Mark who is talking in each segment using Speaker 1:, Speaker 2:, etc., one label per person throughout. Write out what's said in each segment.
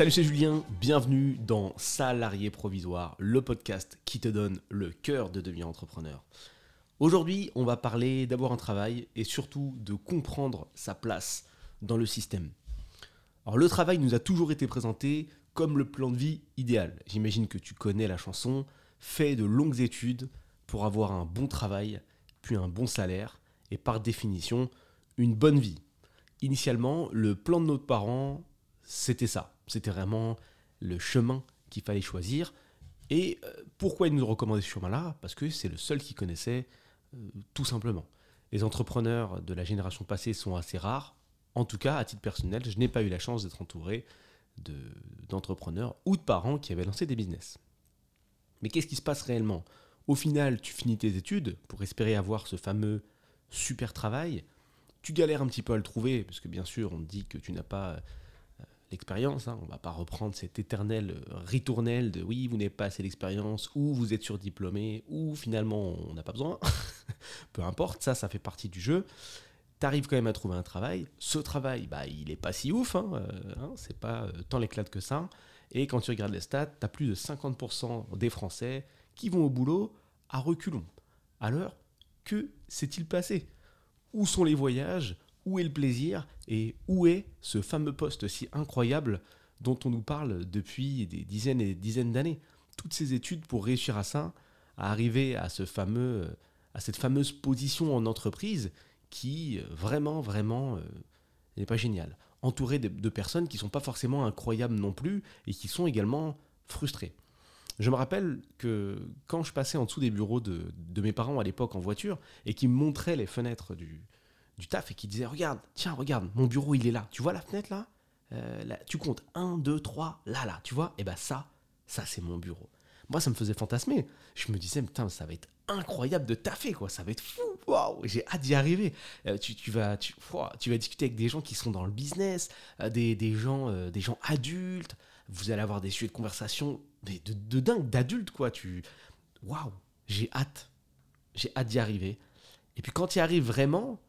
Speaker 1: Salut, c'est Julien, bienvenue dans Salarié Provisoire, le podcast qui te donne le cœur de devenir entrepreneur. Aujourd'hui, on va parler d'avoir un travail et surtout de comprendre sa place dans le système. Alors le travail nous a toujours été présenté comme le plan de vie idéal. J'imagine que tu connais la chanson, fais de longues études pour avoir un bon travail, puis un bon salaire, et par définition, une bonne vie. Initialement, le plan de nos parents, c'était ça. C'était vraiment le chemin qu'il fallait choisir. Et euh, pourquoi ils nous recommandaient ce chemin-là? Parce que c'est le seul qu'ils connaissaient, euh, tout simplement. Les entrepreneurs de la génération passée sont assez rares. En tout cas, à titre personnel, je n'ai pas eu la chance d'être entouré d'entrepreneurs ou de parents qui avaient lancé des business. Mais qu'est-ce qui se passe réellement? Au final, tu finis tes études pour espérer avoir ce fameux super travail. Tu galères un petit peu à le trouver, parce que bien sûr, on te dit que tu n'as pas l'expérience. Hein. On ne va pas reprendre cette éternelle euh, ritournelle de oui, vous n'avez pas assez d'expérience, ou vous êtes surdiplômé, ou finalement on n'a pas besoin. Peu importe, ça, ça fait partie du jeu. Tu arrives quand même à trouver un travail. Ce travail, bah, il n'est pas si ouf, hein, euh, hein, c'est pas euh, tant l'éclate que ça. Et quand tu regardes les stats, tu as plus de 50% des Français qui vont au boulot à reculons. Alors, que s'est-il passé? Où sont les voyages? Où est le plaisir et où est ce fameux poste si incroyable dont on nous parle depuis des dizaines et des dizaines d'années? Toutes ces études pour réussir à ça, à arriver à, cette fameuse position en entreprise qui euh, vraiment, vraiment euh, n'est pas géniale. Entouré de, personnes qui ne sont pas forcément incroyables non plus et qui sont également frustrées. Je me rappelle que quand je passais en dessous des bureaux de, de mes parents à l'époque en voiture et qui me montraient les fenêtres du, du taf et qui disait Regarde, tiens, regarde, mon bureau il est là. Tu vois la fenêtre là, euh, Tu comptes 1, 2, 3, là, là. Tu vois? Et eh ben ça, ça c'est mon bureau. Moi, ça me faisait fantasmer. Je me disais Putain, ça va être incroyable de taffer, quoi. Ça va être fou. Waouh, j'ai hâte d'y arriver. Euh, tu, vas, tu, tu, vas discuter avec des gens qui sont dans le business, euh, des, des, gens, des gens adultes. Vous allez avoir des sujets de conversation de, de dingue, d'adultes, quoi. Tu, waouh, j'ai hâte. J'ai hâte d'y arriver. Et puis quand tu y arrives vraiment,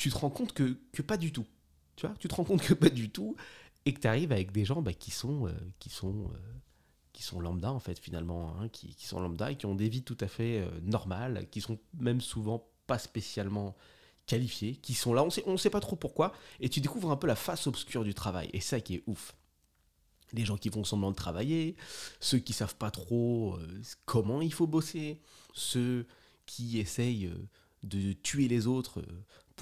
Speaker 1: tu te rends compte que, pas du tout. Tu vois, tu te rends compte que pas du tout et que tu arrives avec des gens bah, qui sont euh, qui sont euh, qui sont lambda en fait finalement, hein, qui, sont lambda et qui ont des vies tout à fait euh, normales, qui sont même souvent pas spécialement qualifiés, qui sont là, on sait, on sait pas trop pourquoi, et tu découvres un peu la face obscure du travail, et ça qui est ouf. Les gens qui font semblant de travailler, ceux qui savent pas trop comment il faut bosser, ceux qui essayent de tuer les autres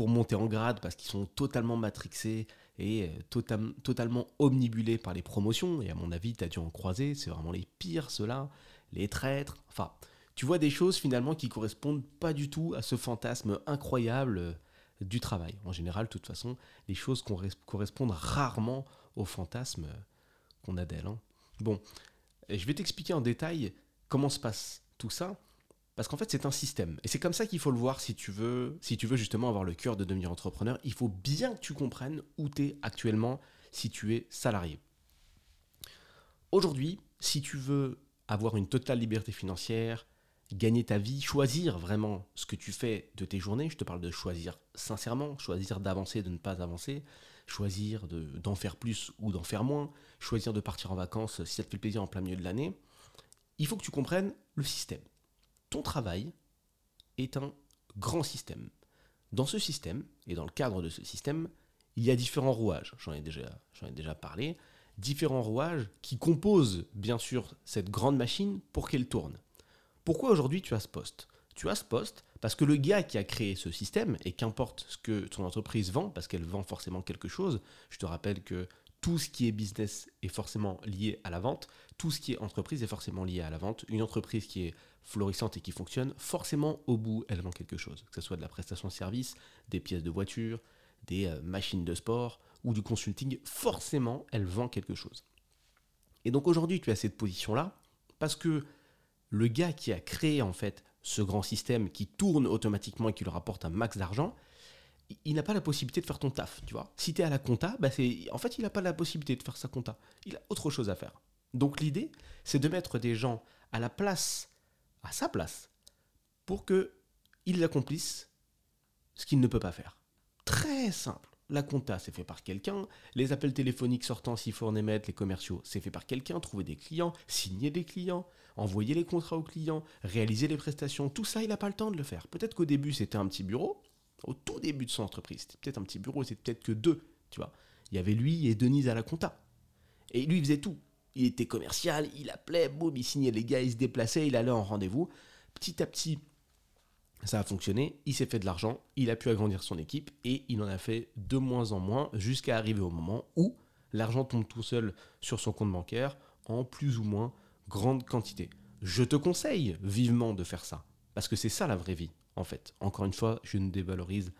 Speaker 1: monter en grade parce qu'ils sont totalement matrixés et euh, totalement omnibulés par les promotions. Et à mon avis, tu as dû en croiser, c'est vraiment les pires, ceux-là, les traîtres. Enfin, tu vois des choses finalement qui correspondent pas du tout à ce fantasme incroyable euh, du travail. En général, de toute façon, les choses correspondent rarement au fantasme euh, qu'on a d'elles. Hein. Bon, je vais t'expliquer en détail comment se passe tout ça. Parce qu'en fait, c'est un système. Et c'est comme ça qu'il faut le voir si tu veux, si tu veux justement avoir le cœur de devenir entrepreneur. Il faut bien que tu comprennes où tu es actuellement si tu es salarié. Aujourd'hui, si tu veux avoir une totale liberté financière, gagner ta vie, choisir vraiment ce que tu fais de tes journées, je te parle de choisir sincèrement, choisir d'avancer, de ne pas avancer, choisir d'en faire plus ou d'en faire moins, choisir de partir en vacances si ça te fait plaisir en plein milieu de l'année, il faut que tu comprennes le système ton travail est un grand système. Dans ce système, et dans le cadre de ce système, il y a différents rouages, j'en ai, déjà, parlé, différents rouages qui composent bien sûr cette grande machine pour qu'elle tourne. Pourquoi aujourd'hui tu as ce poste? Tu as ce poste parce que le gars qui a créé ce système, et qu'importe ce que ton entreprise vend, parce qu'elle vend forcément quelque chose, je te rappelle que tout ce qui est business est forcément lié à la vente, tout ce qui est entreprise est forcément lié à la vente. Une entreprise qui est florissante et qui fonctionne, forcément au bout, elle vend quelque chose, que ce soit de la prestation de service, des pièces de voiture, des euh, machines de sport ou du consulting, forcément, elle vend quelque chose. Et donc aujourd'hui, tu as cette position-là parce que le gars qui a créé en fait ce grand système qui tourne automatiquement et qui lui rapporte un max d'argent, il n'a pas la possibilité de faire ton taf, tu vois. Si tu es à la compta, bah en fait, il n'a pas la possibilité de faire sa compta. Il a autre chose à faire. Donc l'idée, c'est de mettre des gens à la place, à sa place, pour qu'ils accomplissent ce qu'il ne peut pas faire. Très simple. la compta, c'est fait par quelqu'un. Les appels téléphoniques sortants, s'il faut en émettre, les commerciaux, c'est fait par quelqu'un. Trouver des clients, signer des clients, envoyer les contrats aux clients, réaliser les prestations, tout ça, il n'a pas le temps de le faire. Peut-être qu'au début, c'était un petit bureau. Au tout début de son entreprise, c'était peut-être un petit bureau, c'était peut-être que deux, tu vois. Il y avait lui et Denise à la compta. Et lui, il faisait tout. Il était commercial, il appelait, boum, il signait les gars, il se déplaçait, il allait en rendez-vous. Petit à petit, ça a fonctionné, il s'est fait de l'argent, il a pu agrandir son équipe et il en a fait de moins en moins jusqu'à arriver au moment où l'argent tombe tout seul sur son compte bancaire en plus ou moins grande quantité. Je te conseille vivement de faire ça parce que c'est ça la vraie vie en fait. Encore une fois, je ne dévalorise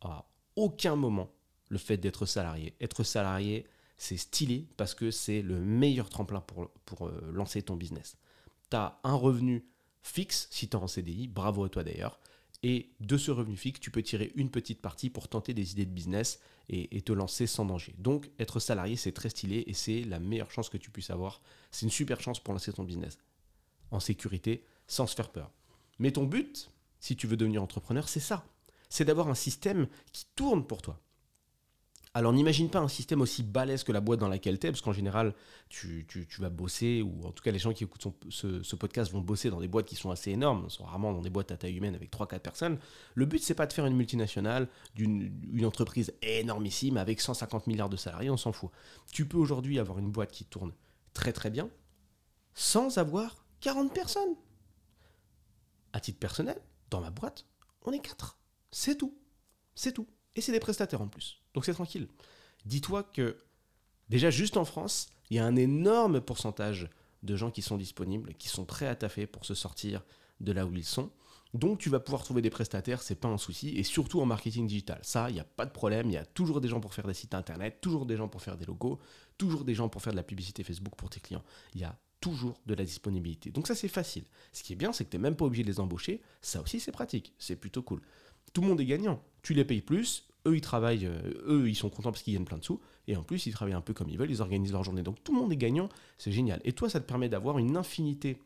Speaker 1: à aucun moment le fait d'être salarié. Être salarié, c'est stylé parce que c'est le meilleur tremplin pour, euh, lancer ton business. Tu as un revenu fixe si tu es en CDI, bravo à toi d'ailleurs. Et de ce revenu fixe, tu peux tirer une petite partie pour tenter des idées de business et, te lancer sans danger. Donc, être salarié, c'est très stylé et c'est la meilleure chance que tu puisses avoir. C'est une super chance pour lancer ton business en sécurité, sans se faire peur. Mais ton but, si tu veux devenir entrepreneur, c'est ça. C'est d'avoir un système qui tourne pour toi. Alors n'imagine pas un système aussi balèze que la boîte dans laquelle tu es, parce qu'en général, tu, vas bosser, ou en tout cas les gens qui écoutent ce, podcast vont bosser dans des boîtes qui sont assez énormes, sont rarement dans des boîtes à taille humaine avec 3-4 personnes. Le but, c'est pas de faire une multinationale, d'une une entreprise énormissime avec 150 milliards de salariés, on s'en fout. Tu peux aujourd'hui avoir une boîte qui tourne très très bien, sans avoir 40 personnes. À titre personnel, dans ma boîte, on est 4. C'est tout. C'est tout. Et c'est des prestataires en plus. Donc c'est tranquille. Dis-toi que déjà juste en France, il y a un énorme pourcentage de gens qui sont disponibles, qui sont prêts à taffer pour se sortir de là où ils sont. Donc tu vas pouvoir trouver des prestataires, c'est pas un souci, et surtout en marketing digital. Ça, il n'y a pas de problème, il y a toujours des gens pour faire des sites internet, toujours des gens pour faire des logos, toujours des gens pour faire de la publicité Facebook pour tes clients. Il y a toujours de la disponibilité. Donc ça c'est facile. Ce qui est bien, c'est que tu n'es même pas obligé de les embaucher. Ça aussi c'est pratique, c'est plutôt cool. Tout le monde est gagnant. Tu les payes plus, eux, ils travaillent, euh, eux, ils sont contents parce qu'ils gagnent plein de sous. Et en plus, ils travaillent un peu comme ils veulent, ils organisent leur journée. Donc tout le monde est gagnant, c'est génial. Et toi, ça te permet d'avoir une infinité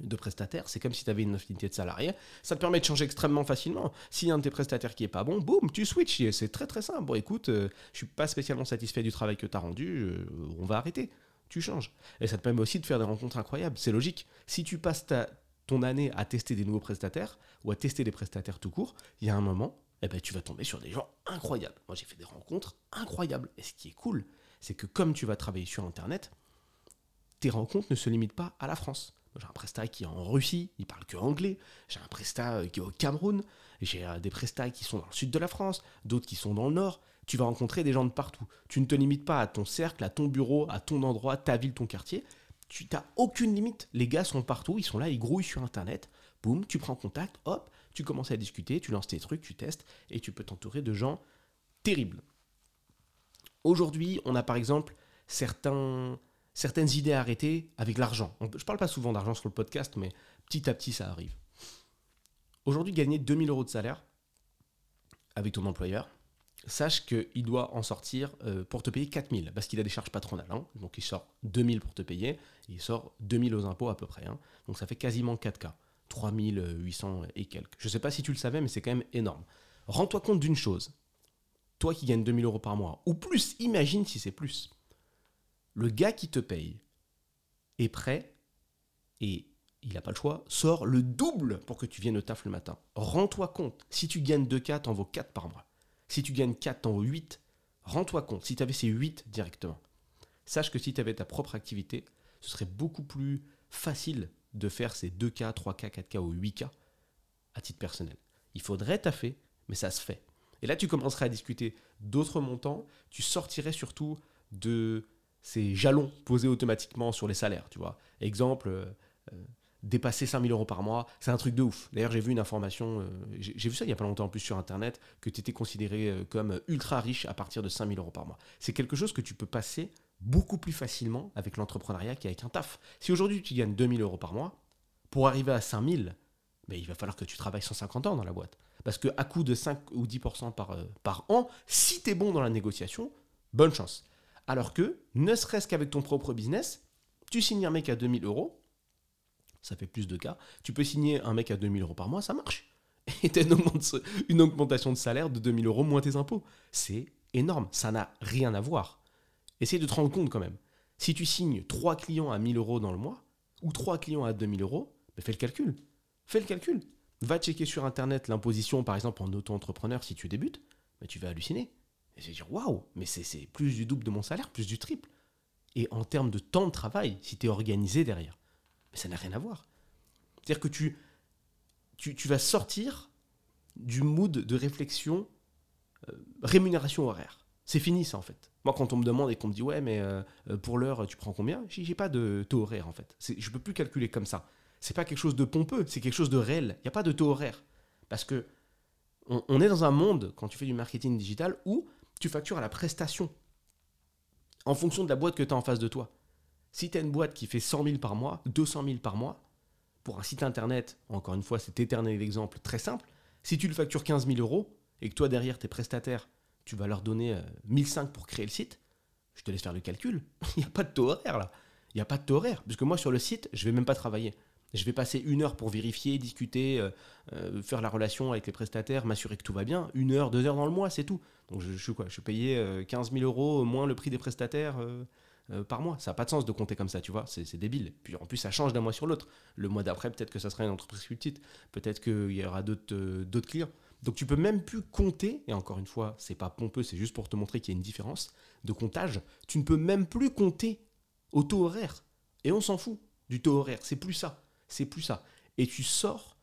Speaker 1: de prestataires, c'est comme si tu avais une infinité de salariés, ça te permet de changer extrêmement facilement. Si un de tes prestataires qui est pas bon, boum, tu switches, c'est très très simple. Bon écoute, euh, je suis pas spécialement satisfait du travail que tu as rendu, euh, on va arrêter, tu changes. Et ça te permet aussi de faire des rencontres incroyables, c'est logique. Si tu passes ta, ton année à tester des nouveaux prestataires ou à tester des prestataires tout court, il y a un moment, eh ben, tu vas tomber sur des gens incroyables. Moi, j'ai fait des rencontres incroyables. Et ce qui est cool, c'est que comme tu vas travailler sur Internet, tes rencontres ne se limitent pas à la France. J'ai un prestat qui est en Russie, il parle que anglais. J'ai un prestat qui est au Cameroun. J'ai euh, des prestats qui sont dans le sud de la France, d'autres qui sont dans le nord. Tu vas rencontrer des gens de partout. Tu ne te limites pas à ton cercle, à ton bureau, à ton endroit, ta ville, ton quartier. Tu n'as aucune limite. Les gars sont partout, ils sont là, ils grouillent sur Internet. Boum, tu prends contact, hop, tu commences à discuter, tu lances tes trucs, tu testes, et tu peux t'entourer de gens terribles. Aujourd'hui, on a par exemple certaines idées arrêtées avec l'argent. Je ne parle pas souvent d'argent sur le podcast, mais petit à petit, ça arrive. Aujourd'hui, gagner 2000 euros de salaire avec ton employeur, sache qu'il doit en sortir euh, pour te payer 4000, parce qu'il a des charges patronales. Hein. donc il sort 2000 pour te payer, il sort 2000 aux impôts à peu près. Hein. donc ça fait quasiment 4K. 3800 et quelques. Je ne sais pas si tu le savais, mais c'est quand même énorme. Rends-toi compte d'une chose. Toi qui gagnes 2000 euros par mois, ou plus, imagine si c'est plus. Le gars qui te paye est prêt et il n'a pas le choix, sort le double pour que tu viennes au taf le matin. Rends-toi compte. Si tu gagnes 2K, t'en vaut 4 par mois. Si tu gagnes 4, t'en vaut 8. Rends-toi compte. Si tu avais ces 8 directement. Sache que si tu avais ta propre activité, ce serait beaucoup plus facile de faire ces 2K, 3K, 4K ou 8K à titre personnel. Il faudrait taffer, mais ça se fait. Et là, tu commencerais à discuter d'autres montants. Tu sortirais surtout de ces jalons posés automatiquement sur les salaires, tu vois. Exemple, euh, euh, dépasser 5000 euros par mois, c'est un truc de ouf. D'ailleurs, j'ai vu une information, euh, j'ai vu ça il y a pas longtemps en plus sur Internet, que tu étais considéré comme ultra riche à partir de 5000 euros par mois. C'est quelque chose que tu peux passer beaucoup plus facilement avec l'entrepreneuriat qu'avec un taf. Si aujourd'hui tu gagnes 2000 euros par mois, pour arriver à 5000, mais il va falloir que tu travailles 150 ans dans la boîte. Parce qu'à coût de 5 ou 10% par, euh, par an, si tu es bon dans la négociation, bonne chance. Alors que, ne serait-ce qu'avec ton propre business, tu signes un mec à 2000 euros, ça fait plus de cas, tu peux signer un mec à 2000 euros par mois, ça marche. Et tu une, augmentation de salaire de 2000 euros moins tes impôts. C'est énorme. Ça n'a rien à voir. Essaye de te rendre compte quand même. Si tu signes 3 clients à 1000 euros dans le mois, ou 3 clients à 2000 euros, ben fais le calcul. Fais le calcul. Va checker sur Internet l'imposition, par exemple, en auto-entrepreneur si tu débutes, ben tu vas halluciner. Et tu vas dire, waouh, mais c'est plus du double de mon salaire, plus du triple. Et en termes de temps de travail, si tu es organisé derrière, mais ça n'a rien à voir. C'est-à-dire que tu, tu, tu, vas sortir du mood de réflexion euh, rémunération horaire. C'est fini ça en fait. Moi quand on me demande et qu'on me dit ouais mais euh, euh, pour l'heure tu prends combien? J'ai pas de taux horaire en fait. Je peux plus calculer comme ça. C'est pas quelque chose de pompeux, c'est quelque chose de réel. Il n'y a pas de taux horaire. Parce que on, est dans un monde, quand tu fais du marketing digital, où tu factures à la prestation. En fonction de la boîte que tu as en face de toi. Si tu une boîte qui fait 100 000 par mois, 200 000 par mois, pour un site internet, encore une fois, c'est éternel exemple très simple, si tu le factures 15 000 euros, et que toi derrière tes prestataires, tu vas leur donner 1005 euh, pour créer le site, je te laisse faire le calcul. Il n'y a pas de taux horaire là. Il n'y a pas de taux horaire. Parce que moi sur le site, je vais même pas travailler. Je vais passer une heure pour vérifier, discuter, euh, euh, faire la relation avec les prestataires, m'assurer que tout va bien. Une heure, deux heures dans le mois, c'est tout. Donc je, suis quoi? Je suis payé 15 000 euros moins le prix des prestataires par mois. Ça n'a pas de sens de compter comme ça, tu vois. C'est débile. Puis en plus, ça change d'un mois sur l'autre. Le mois d'après, peut-être que ça sera une entreprise plus petite. Peut-être qu'il y aura d'autres clients. Donc tu peux même plus compter, et encore une fois, c'est pas pompeux, c'est juste pour te montrer qu'il y a une différence de comptage. Tu ne peux même plus compter au taux horaire. Et on s'en fout du taux horaire, c'est plus ça. C'est plus ça. Et tu sors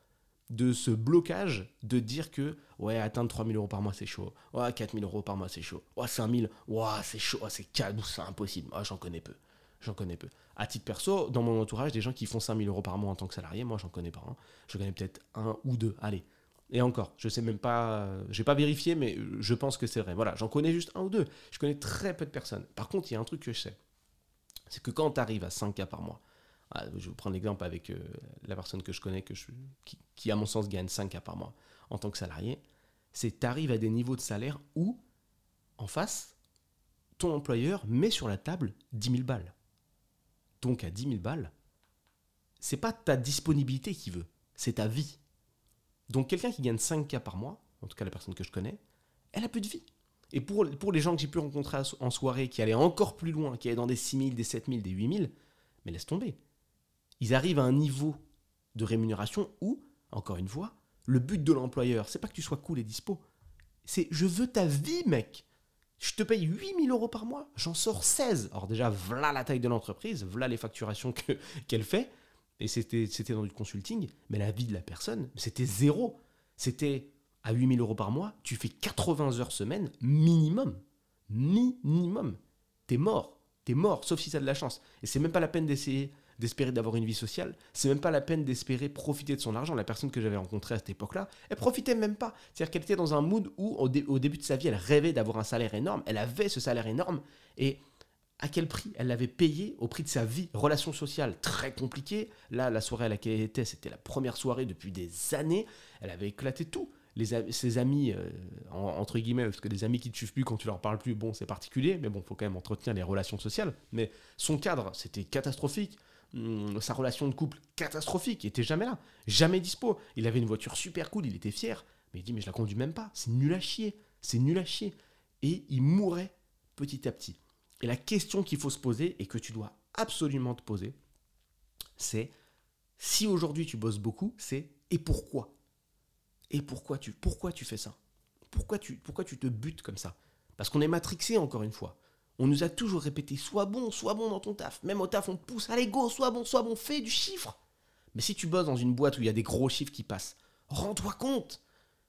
Speaker 1: de ce blocage de dire que ouais atteindre 3000 euros par mois c'est chaud ouais 4000 euros par mois c'est chaud ouais 5000 ouais c'est chaud c'est calme c'est impossible ah, j'en connais peu j'en connais peu à titre perso dans mon entourage des gens qui font 5000 euros par mois en tant que salarié moi j'en connais pas hein. je connais peut-être un ou deux allez et encore, je sais même pas, j'ai pas vérifié, mais je pense que c'est vrai. Voilà, j'en connais juste un ou deux. Je connais très peu de personnes. Par contre, il y a un truc que je sais. C'est que quand tu arrives à 5 cas par mois, ah, je vais vous prendre l'exemple avec euh, la personne que je connais, qui, à mon sens gagne 5 cas par mois en tant que salarié, c'est tu arrives à des niveaux de salaire où, en face, ton employeur met sur la table 10 000 balles. Donc à 10 000 balles, c'est pas ta disponibilité qui veut, c'est ta vie. Donc quelqu'un qui gagne 5K par mois, en tout cas la personne que je connais, elle a plus de vie. Et pour, pour les gens que j'ai pu rencontrer en soirée, qui allaient encore plus loin, qui allaient dans des 6000, des 7000, des 8000, mais laisse tomber. Ils arrivent à un niveau de rémunération où, encore une fois, le but de l'employeur, c'est pas que tu sois cool et dispo. C'est je veux ta vie, mec. Je te paye 8000 euros par mois, j'en sors 16. Alors déjà, voilà la taille de l'entreprise, voilà les facturations qu'elle fait et c'était dans du consulting, mais la vie de la personne, c'était zéro. C'était à 8000 euros par mois, tu fais 80 heures semaine minimum. Minimum. T'es mort. T'es mort, sauf si a de la chance. Et c'est même pas la peine d'essayer d'espérer d'avoir une vie sociale. C'est même pas la peine d'espérer profiter de son argent. La personne que j'avais rencontrée à cette époque-là, elle profitait même pas. C'est-à-dire qu'elle était dans un mood où, au, début de sa vie, elle rêvait d'avoir un salaire énorme. Elle avait ce salaire énorme. Et à quel prix elle l'avait payé au prix de sa vie? Relation sociale très compliquée. Là, la soirée à laquelle elle était, c'était la première soirée depuis des années. Elle avait éclaté tout. Les, ses amis, euh, entre guillemets, parce que des amis qui ne te suivent plus quand tu leur parles plus, bon, c'est particulier, mais bon, faut quand même entretenir les relations sociales. Mais son cadre, c'était catastrophique. Hum, sa relation de couple, catastrophique. Il était jamais là, jamais dispo. Il avait une voiture super cool, il était fier. Mais il dit, mais je la conduis même pas. C'est nul à chier. C'est nul à chier. Et il mourait petit à petit. Et la question qu'il faut se poser et que tu dois absolument te poser, c'est si aujourd'hui tu bosses beaucoup, c'est et pourquoi? Et pourquoi tu, pourquoi tu fais ça? Pourquoi tu, pourquoi tu te butes comme ça? Parce qu'on est matrixé encore une fois. On nous a toujours répété sois bon, sois bon dans ton taf. Même au taf, on te pousse, allez go, sois bon, sois bon, fais du chiffre. Mais si tu bosses dans une boîte où il y a des gros chiffres qui passent, rends-toi compte.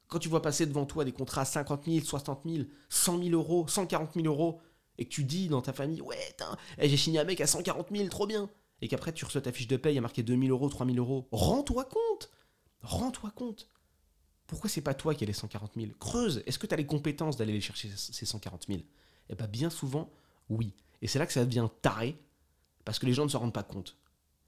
Speaker 1: Quand tu vois passer devant toi des contrats à 50 000, 60 000, 100 000 euros, 140 000 euros, et que tu dis dans ta famille, ouais, eh, j'ai signé un mec à 140 000, trop bien, et qu'après tu reçois ta fiche de paye à marqué 2000 euros, 3000 euros, rends-toi compte. Rends-toi compte. Pourquoi c'est pas toi qui as les 140 000 Creuse. Est-ce que tu as les compétences d'aller les chercher ces 140 000 Eh bien, bien souvent, oui. Et c'est là que ça devient taré, parce que les gens ne se rendent pas compte.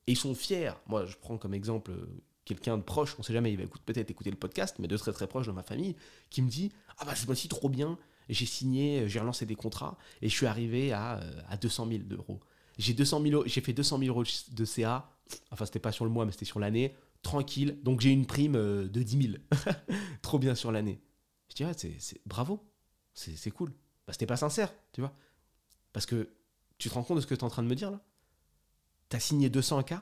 Speaker 1: Et ils sont fiers. Moi, je prends comme exemple euh, quelqu'un de proche, on sait jamais, il va peut-être écouter le podcast, mais de très très proche dans ma famille, qui me dit Ah bah c'est moi-ci trop bien, j'ai signé, euh, j'ai relancé des contrats et je suis arrivé à, euh, à 200 000 euros. J'ai j'ai fait 200 000 euros de CA, enfin c'était pas sur le mois mais c'était sur l'année, tranquille, donc j'ai une prime de 10 000. Trop bien sur l'année. Je dirais, c'est, bravo, c'est, cool. Que t'es pas sincère, tu vois. Parce que tu te rends compte de ce que tu es en train de me dire là? T'as signé 200 K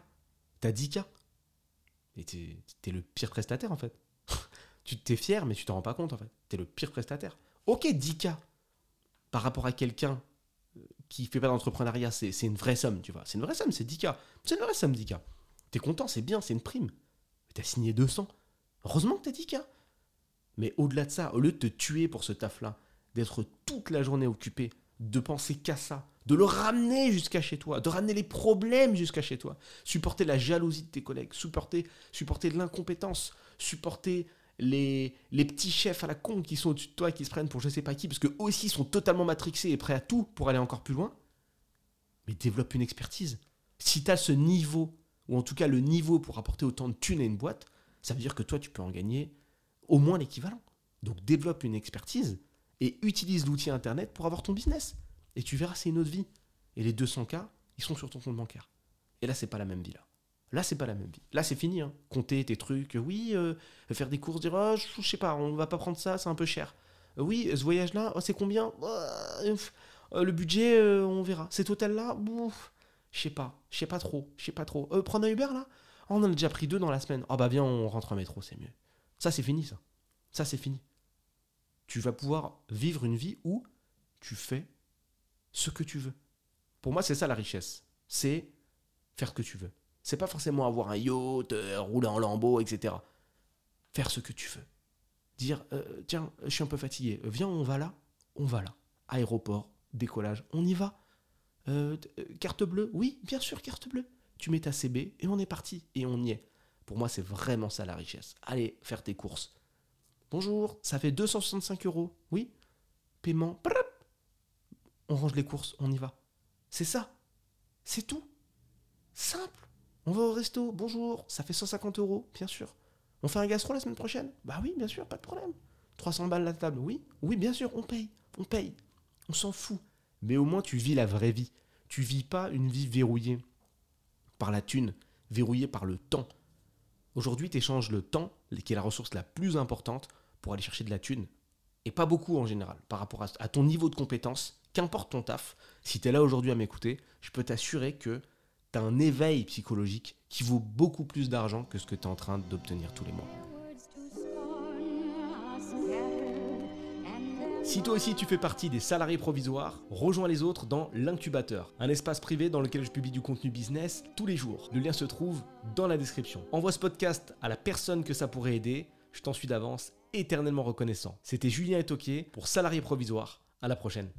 Speaker 1: T'as 10 K Et t'es es le pire prestataire en fait. tu t'es fier, mais tu t'en rends pas compte en fait. T'es le pire prestataire. Ok, 10 K par rapport à quelqu'un euh, qui fait pas d'entrepreneuriat, c'est une vraie somme, tu vois. C'est une vraie somme, c'est 10K. C'est une vraie somme, 10K. T'es content, c'est bien, c'est une prime. Mais t'as signé 200. Heureusement que t'as 10K. Mais au-delà de ça, au lieu de te tuer pour ce taf-là, d'être toute la journée occupé, de penser qu'à ça, de le ramener jusqu'à chez toi, de ramener les problèmes jusqu'à chez toi, supporter la jalousie de tes collègues, supporter, supporter l'incompétence, supporter les, les petits chefs à la con qui sont au-dessus de toi et qui se prennent pour je sais pas qui, parce qu'eux aussi sont totalement matrixés et prêts à tout pour aller encore plus loin, mais développe une expertise. Si tu as ce niveau, ou en tout cas le niveau pour apporter autant de thunes à une boîte, ça veut dire que toi, tu peux en gagner au moins l'équivalent. Donc développe une expertise et utilise l'outil Internet pour avoir ton business. Et tu verras, c'est une autre vie. Et les 200K, ils sont sur ton compte bancaire. Et là, c'est pas la même vie là. Là, c'est pas la même vie. Là, c'est fini. Hein. Compter tes trucs. Oui, euh, faire des courses, dire oh, je, sais pas, on va pas prendre ça, c'est un peu cher. Euh, oui, ce voyage-là, oh, c'est combien? Euh, Le budget, on verra. Cet hôtel-là, je sais pas, je sais pas trop, je sais pas trop. prendre un Uber là? Oh, On en a déjà pris deux dans la semaine. Ah bah viens, on rentre en métro, c'est mieux. Ça, c'est fini, ça. Ça, c'est fini. Tu vas pouvoir vivre une vie où tu fais ce que tu veux. Pour moi, c'est ça la richesse. C'est faire ce que tu veux. C'est pas forcément avoir un yacht, euh, rouler en lambeau, etc. Faire ce que tu veux. Dire, euh, tiens, je suis un peu fatigué, viens, on va là, on va là. Aéroport, décollage, on y va. Euh, carte bleue, oui, bien sûr, carte bleue. Tu mets ta CB et on est parti, et on y est. Pour moi, c'est vraiment ça la richesse. Allez, faire tes courses. Bonjour, ça fait 265 euros. Oui Paiement. On range les courses, on y va. C'est ça. C'est tout. Simple. On va au resto. Bonjour, ça fait 150 euros, bien sûr. On fait un gastro la semaine prochaine? Bah oui, bien sûr, pas de problème. 300 balles la table, oui Oui, bien sûr, on paye. On paye. On s'en fout. Mais au moins, tu vis la vraie vie. Tu vis pas une vie verrouillée par la thune, verrouillée par le temps. Aujourd'hui, tu échanges le temps, qui est la ressource la plus importante, pour aller chercher de la thune. Et pas beaucoup en général, par rapport à, ton niveau de compétence, qu'importe ton taf, si tu es là aujourd'hui à m'écouter, je peux t'assurer que tu as un éveil psychologique qui vaut beaucoup plus d'argent que ce que tu es en train d'obtenir tous les mois. Si toi aussi tu fais partie des salariés provisoires, rejoins les autres dans l'incubateur, un espace privé dans lequel je publie du contenu business tous les jours. Le lien se trouve dans la description. Envoie ce podcast à la personne que ça pourrait aider, je t'en suis d'avance éternellement reconnaissant. C'était Julien Etoquier pour Salariés provisoires. À la prochaine.